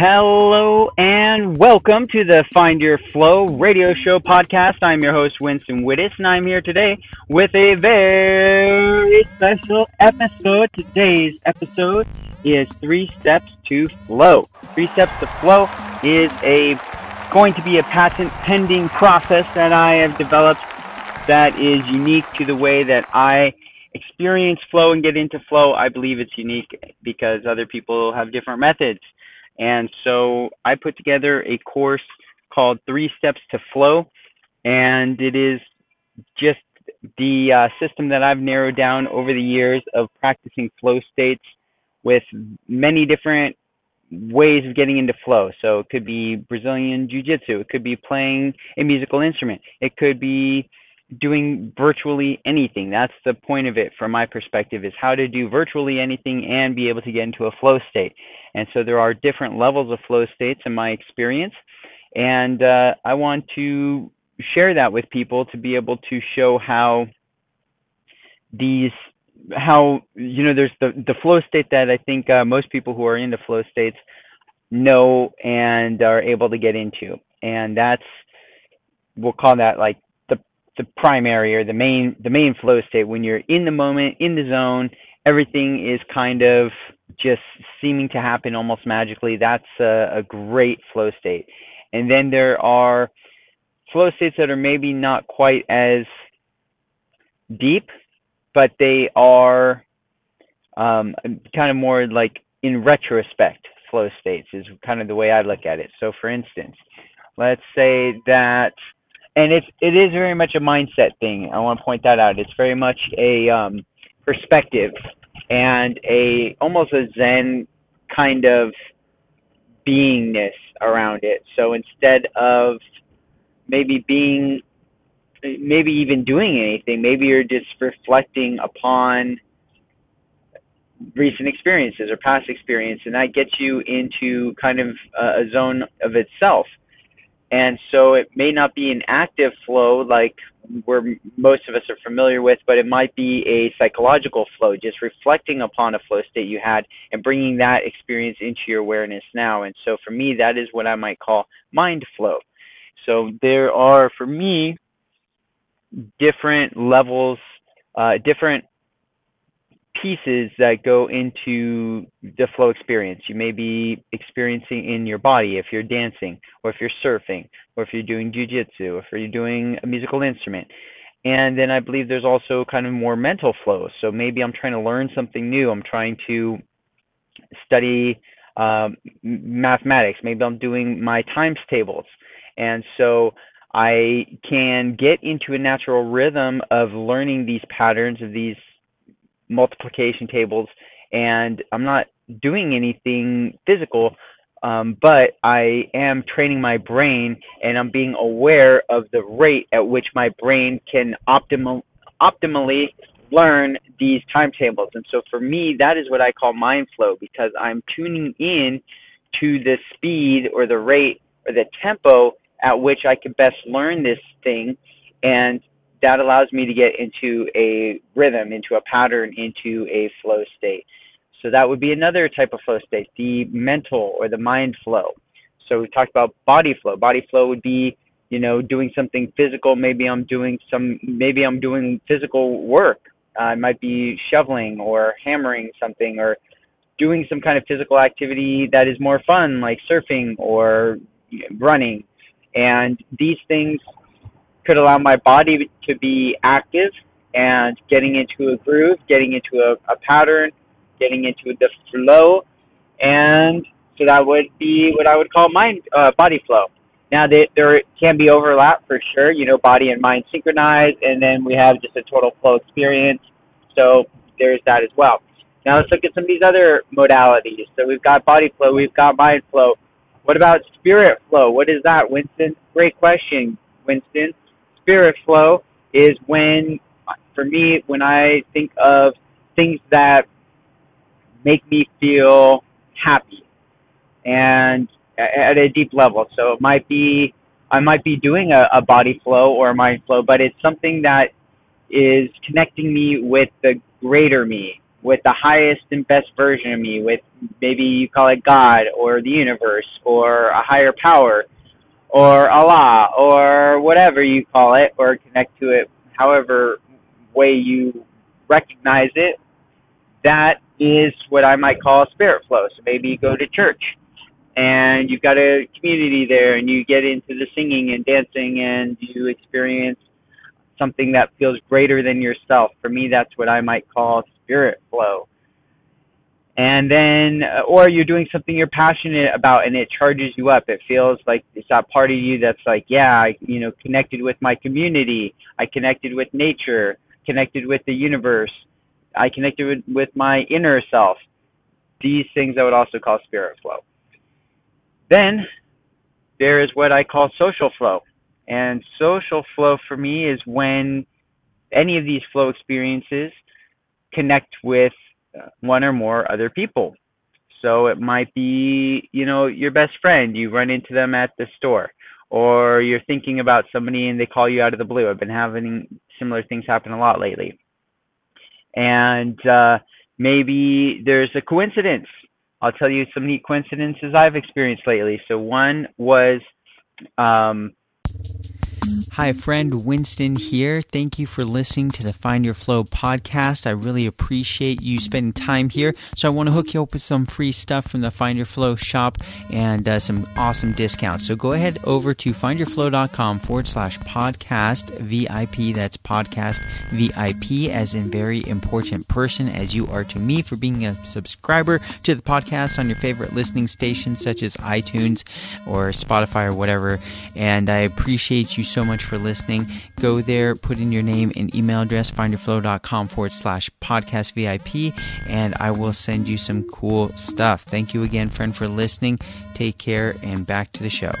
Hello and welcome to the Find Your Flow radio show podcast. I'm your host, Winston Wittes, and I'm here today with a very special episode. Today's episode is Three Steps to Flow. Three Steps to Flow is a going to be a patent pending process that I have developed that is unique to the way that I experience flow and get into flow. I believe it's unique because other people have different methods. And so I put together a course called Three Steps to Flow, and it is just the uh, system that I've narrowed down over the years of practicing flow states with many different ways of getting into flow. So it could be Brazilian Jiu Jitsu, it could be playing a musical instrument, it could be doing virtually anything. That's the point of it from my perspective is how to do virtually anything and be able to get into a flow state. And so there are different levels of flow states in my experience. And uh, I want to share that with people to be able to show how these how you know there's the the flow state that I think uh, most people who are into flow states know and are able to get into, and that's we'll call that like the primary or the main the main flow state. When you're in the moment in the zone everything is kind of just seeming to happen almost magically. That's a, a great flow state. And then there are flow states that are maybe not quite as deep but they are um, kind of more like in retrospect flow states is kind of the way I look at it. So, for instance, let's say that and it's it is very much a mindset thing. I want to point that out. It's very much a um, perspective and a almost a Zen kind of beingness around it. So instead of maybe being maybe even doing anything, maybe you're just reflecting upon recent experiences or past experience and that gets you into kind of a zone of itself and so it may not be an active flow like where most of us are familiar with, but it might be a psychological flow, just reflecting upon a flow state you had and bringing that experience into your awareness now. And so for me, that is what I might call mind flow. So there are, for me, different levels, uh, different pieces that go into the flow experience. You may be experiencing in your body if you're dancing, or if you're surfing, or if you're doing jujitsu, or if you're doing a musical instrument. And then I believe there's also kind of more mental flow. So maybe I'm trying to learn something new. I'm trying to study um, mathematics. Maybe I'm doing my times tables. And so I can get into a natural rhythm of learning these patterns of these multiplication tables and I'm not doing anything physical, um, but I am training my brain and I'm being aware of the rate at which my brain can optimal, optimally learn these timetables. And so for me, that is what I call mind flow because I'm tuning in to the speed or the rate or the tempo at which I can best learn this thing. And that allows me to get into a rhythm, into a pattern, into a flow state. So that would be another type of flow state, the mental or the mind flow. So we talked about body flow. Body flow would be, you know, doing something physical. Maybe I'm doing some, maybe I'm doing physical work. Uh, I might be shoveling or hammering something or doing some kind of physical activity that is more fun, like surfing or running. And these things could allow my body to be active and getting into a groove, getting into a, a pattern, getting into the flow, and so that would be what I would call mind uh, body flow. Now they, there can be overlap for sure, you know, body and mind synchronize, and then we have just a total flow experience. So there's that as well. Now let's look at some of these other modalities. So we've got body flow, we've got mind flow. What about spirit flow? What is that, Winston? Great question, Winston. Spirit flow is when, for me, when I think of things that make me feel happy and at a deep level. So it might be I might be doing a, a body flow or a mind flow, but it's something that is connecting me with the greater me, with the highest and best version of me, with maybe you call it God or the universe or a higher power or Allah or whatever you call it or connect to it however way you recognize it. That is what I might call spirit flow. So maybe you go to church and you've got a community there and you get into the singing and dancing and you experience something that feels greater than yourself. For me, that's what I might call spirit flow. And then, uh, or you're doing something you're passionate about and it charges you up. It feels like it's that part of you that's like, yeah, I, you know, connected with my community. I connected with nature, connected with the universe. I connected with, with my inner self. These things I would also call spirit flow. Then there is what I call social flow. And social flow for me is when any of these flow experiences connect with one or more other people. So it might be, you know, your best friend, you run into them at the store, or you're thinking about somebody and they call you out of the blue. I've been having similar things happen a lot lately. And uh, maybe there's a coincidence I'll tell you some neat coincidences I've experienced lately. So one was um, Hi, friend Winston here. Thank you for listening to the Find Your Flow podcast. I really appreciate you spending time here. So, I want to hook you up with some free stuff from the Find Your Flow shop and uh, some awesome discounts. So, go ahead over to findyourflow.com forward slash podcast VIP. That's podcast VIP, as in very important person, as you are to me for being a subscriber to the podcast on your favorite listening stations such as iTunes or Spotify or whatever. And I appreciate you so much for listening. Go there, put in your name and email address, findyourflow.com forward slash podcast VIP, and I will send you some cool stuff. Thank you again, friend, for listening. Take care, and back to the show.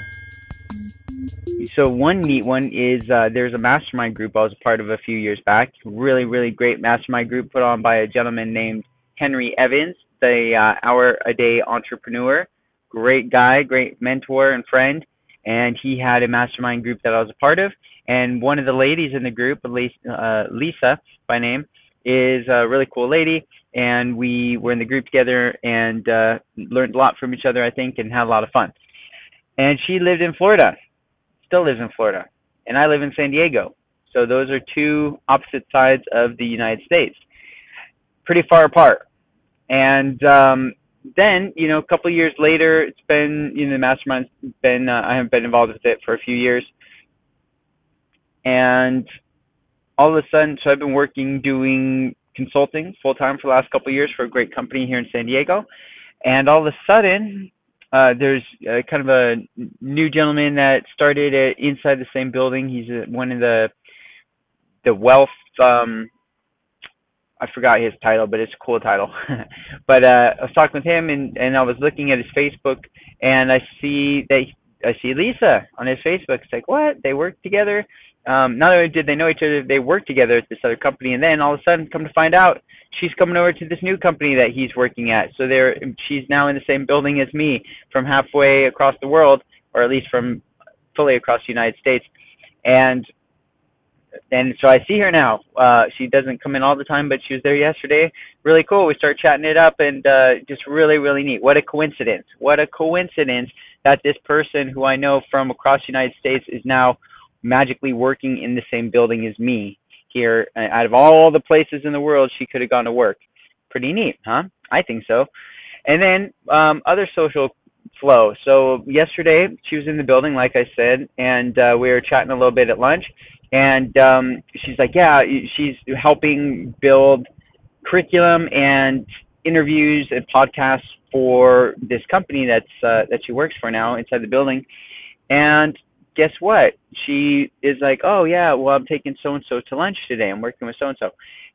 So one neat one is uh, there's a mastermind group I was a part of a few years back. Really, really great mastermind group put on by a gentleman named Henry Evans, the uh, hour a day entrepreneur. Great guy, great mentor and friend and he had a mastermind group that I was a part of. And one of the ladies in the group, uh, Lisa by name, is a really cool lady. And we were in the group together and uh, learned a lot from each other, I think, and had a lot of fun. And she lived in Florida, still lives in Florida, and I live in San Diego. So those are two opposite sides of the United States, pretty far apart. And um, then you know a couple of years later it's been you know the mastermind's been uh, i haven't been involved with it for a few years. And all of a sudden so i've been working doing consulting full time for the last couple of years for a great company here in san diego. And all of a sudden uh, there's uh, kind of a new gentleman that started uh, inside the same building. He's uh, one of the the wealth um I forgot his title, but it's a cool title. but uh, I was talking with him, and and I was looking at his Facebook, and I see they I see Lisa on his Facebook. It's like what they work together. Um, not only did they know each other, they worked together at this other company, and then all of a sudden, come to find out, she's coming over to this new company that he's working at. So they're she's now in the same building as me, from halfway across the world, or at least from fully across the United States. And and so I see her now. Uh, she doesn't come in all the time, but she was there yesterday. Really cool. We start chatting it up, and uh, just really, really neat. What a coincidence! What a coincidence that this person who I know from across the United States is now magically working in the same building as me here. Out of all the places in the world she could have gone to work, pretty neat, huh? I think so. And then um, other social flow. So yesterday she was in the building, like I said, and uh, we were chatting a little bit at lunch and um, she's like, yeah, she's helping build curriculum and interviews and podcasts for this company that's uh, that she works for now inside the building. And guess what? She is like, oh yeah, well I'm taking so and so to lunch today. I'm working with so and so,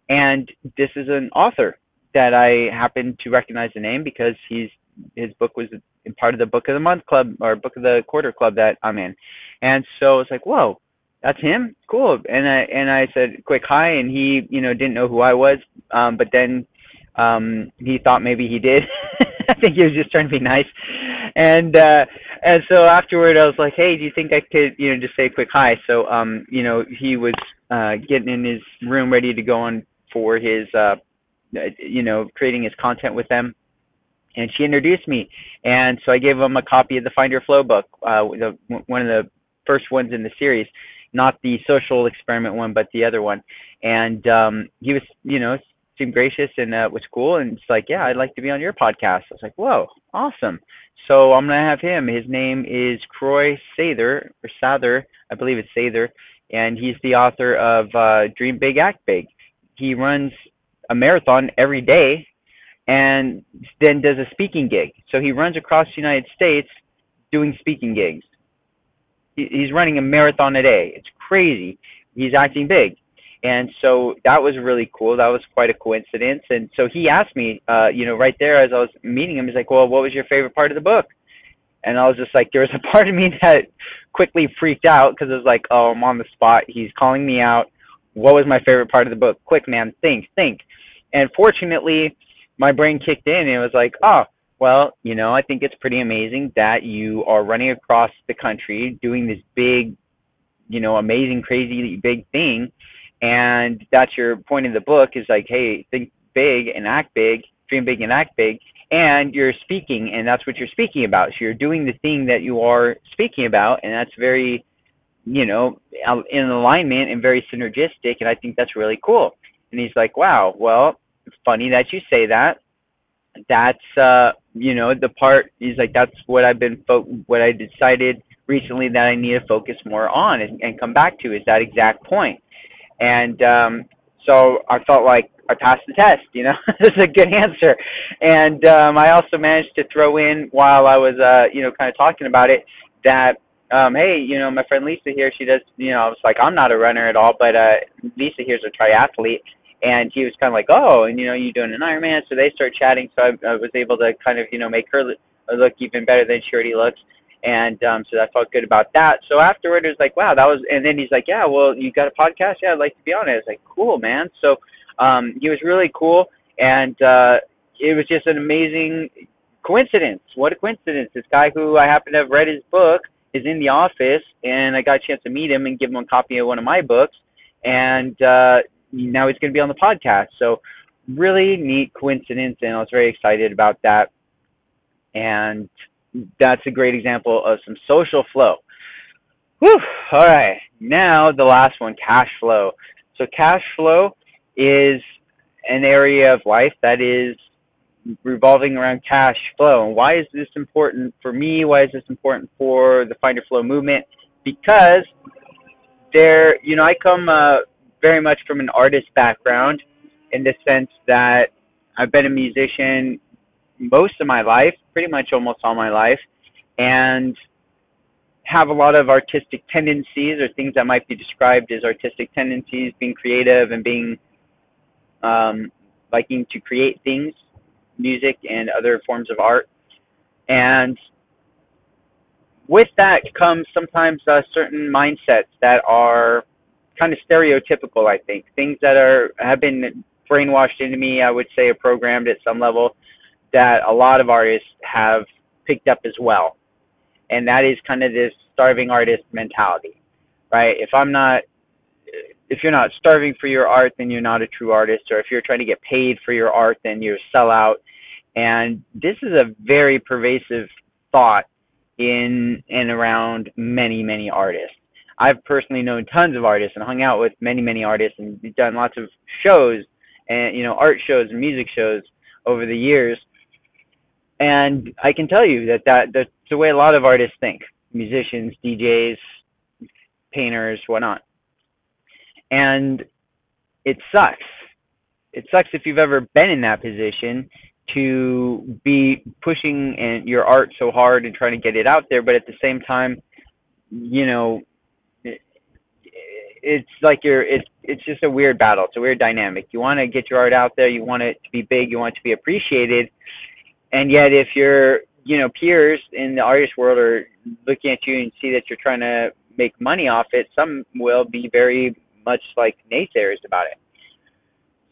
and this is an author that I happen to recognize the name because he's his book was part of the book of the month club or book of the quarter club that I'm in, and so it's like, whoa, that's him, cool. And I and I said quick hi, and he you know didn't know who I was, um, but then um he thought maybe he did. I think he was just trying to be nice, and uh and so afterward I was like, hey, do you think I could you know just say a quick hi? So um you know he was uh getting in his room ready to go on for his uh you know creating his content with them and she introduced me and so i gave him a copy of the find your flow book uh the one of the first ones in the series not the social experiment one but the other one. And um he was you know seemed gracious and uh was cool. And it's like yeah i'd like to be on your podcast. I was like whoa awesome. So i'm to have him. His name is Croix Sather or sather i believe it's sather. And he's the author of uh dream big act big. He runs a marathon every day and then does a speaking gig. So he runs across the United States doing speaking gigs. He's running a marathon a day. It's crazy. He's acting big. And so that was really cool. That was quite a coincidence. And so he asked me, uh, you know, right there as I was meeting him, he's like, well, what was your favorite part of the book? And I was just like, there was a part of me that quickly freaked out because it was like, oh, I'm on the spot. He's calling me out. What was my favorite part of the book? Quick, man, think, think. And fortunately, my brain kicked in and it was like, oh, well, you know, I think it's pretty amazing that you are running across the country doing this big, you know, amazing, crazy, big thing. And that's your point in the book is like, hey, think big and act big, dream big and act big. And you're speaking, and that's what you're speaking about. So you're doing the thing that you are speaking about, and that's very, you know, in alignment and very synergistic. And I think that's really cool. And he's like, wow, well, funny that you say that. That's uh, you know, the part he's like that's what I've been fo- what I decided recently that I need to focus more on and, and come back to is that exact point. And um so I felt like I passed the test, you know. That's a good answer. And um I also managed to throw in while I was uh, you know, kind of talking about it that um, hey, you know, my friend Lisa here, she does, you know, I was like, I'm not a runner at all, but uh, Lisa here's a triathlete, and he was kind of like, oh, and you know, you doing an Ironman, so they start chatting. So I, I was able to kind of you know make her look even better than she already looks, and um, so I felt good about that. So afterward, it was like, wow, that was, and then he's like, yeah, well, you got a podcast? Yeah, I'd like to be on it. I was like, cool, man. So um, he was really cool, and uh, it was just an amazing coincidence. What a coincidence! This guy who I happen to have read his book is in the office, and I got a chance to meet him and give him a copy of one of my books. And uh, now he's going to be on the podcast. So really neat coincidence, and I was very excited about that. And that's a great example of some social flow. Whew. All right, now the last one, cash flow. So cash flow is an area of life that is revolving around cash flow. And why is this important for me? Why is this important for the Find Your Flow movement? Because there, you know, I come uh, very much from an artist background in the sense that I've been a musician most of my life, pretty much almost all my life, and have a lot of artistic tendencies or things that might be described as artistic tendencies, being creative and being um, liking to create things, music and other forms of art. And with that comes sometimes uh, certain mindsets that are kind of stereotypical. I think things that are have been brainwashed into me. I would say are programmed at some level that a lot of artists have picked up as well, and that is kind of this starving artist mentality, right? If I'm not if you're not starving for your art, then you're not a true artist. Or if you're trying to get paid for your art, then you're a sellout. And this is a very pervasive thought in and around many, many artists. I've personally known tons of artists and hung out with many, many artists and done lots of shows and you know art shows and music shows over the years. And I can tell you that that that's the way a lot of artists think, musicians, DJs, painters, whatnot. And it sucks. It sucks if you've ever been in that position to be pushing and your art so hard and trying to get it out there, but at the same time, you know, it's like you're it's it's just a weird battle. It's a weird dynamic. You want to get your art out there. You want it to be big. You want it to be appreciated. and yet if your you know peers in the artist world are looking at you and see that you're trying to make money off it, some will be very much like naysayers about it.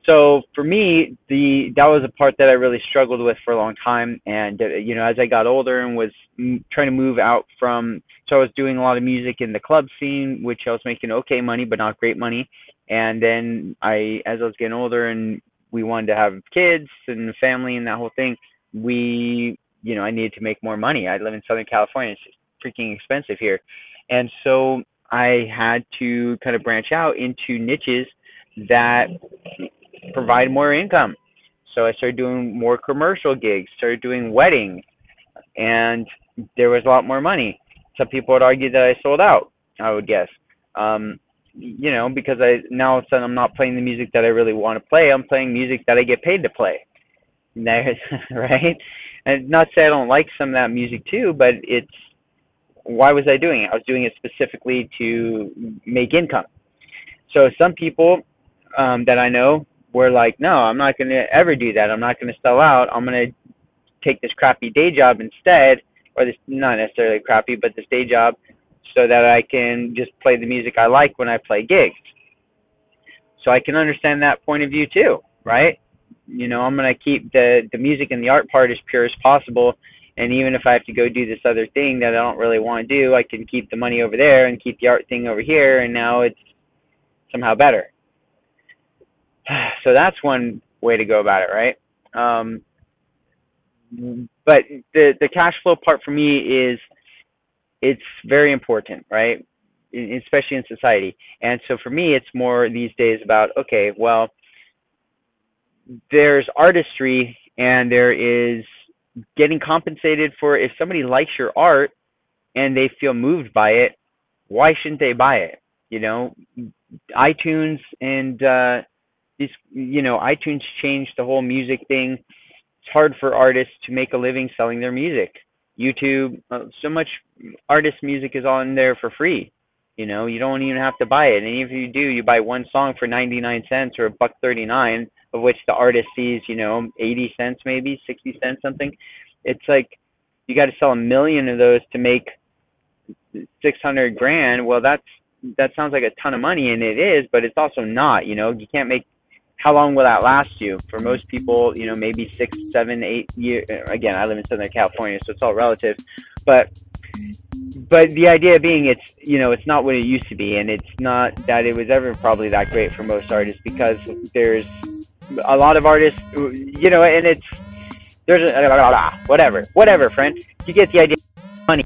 So for me, the that was a part that I really struggled with for a long time. And uh, you know, as I got older and was m- trying to move out from, so I was doing a lot of music in the club scene, which I was making okay money, but not great money. And then I, as I was getting older and we wanted to have kids and family and that whole thing, we, you know, I needed to make more money. I live in Southern California; it's freaking expensive here, and so I had to kind of branch out into niches that provide more income. So I started doing more commercial gigs, started doing weddings, and there was a lot more money. Some people would argue that I sold out, I would guess. Um, you know, because I now all of a sudden I'm not playing the music that I really want to play. I'm playing music that I get paid to play. right? And not to say I don't like some of that music too, but it's why was I doing it? I was doing it specifically to make income. So some people um, that I know were like, no, I'm not going to ever do that. I'm not going to sell out. I'm going to take this crappy day job instead, or this not necessarily crappy, but this day job, so that I can just play the music I like when I play gigs. So I can understand that point of view too, right? You know, I'm going to keep the the music and the art part as pure as possible. And even if I have to go do this other thing that I don't really want to do, I can keep the money over there and keep the art thing over here, and now it's somehow better. so that's one way to go about it, right? Um, but the the cash flow part for me is it's very important, right? Especially in society. And so for me, it's more these days about okay, well, there's artistry and there is getting compensated for if somebody likes your art and they feel moved by it, why shouldn't they buy it? You know, iTunes and uh, these you know iTunes changed the whole music thing. It's hard for artists to make a living selling their music. YouTube, uh, so much artist music is on there for free. You know, you don't even have to buy it. And if you do, you buy one song for 99 cents or a buck 39, of which the artist sees, you know, 80 cents maybe, 60 cents something. It's like you got to sell a million of those to make 600 grand. Well, that's that sounds like a ton of money and it is, but it's also not, you know. You can't make how long will that last you? For most people, you know, maybe six, seven, eight years. Again, I live in Southern California, so it's all relative. But but the idea being, it's you know, it's not what it used to be, and it's not that it was ever probably that great for most artists because there's a lot of artists, you know, and it's there's a, whatever, whatever, friend. You get the idea. Money.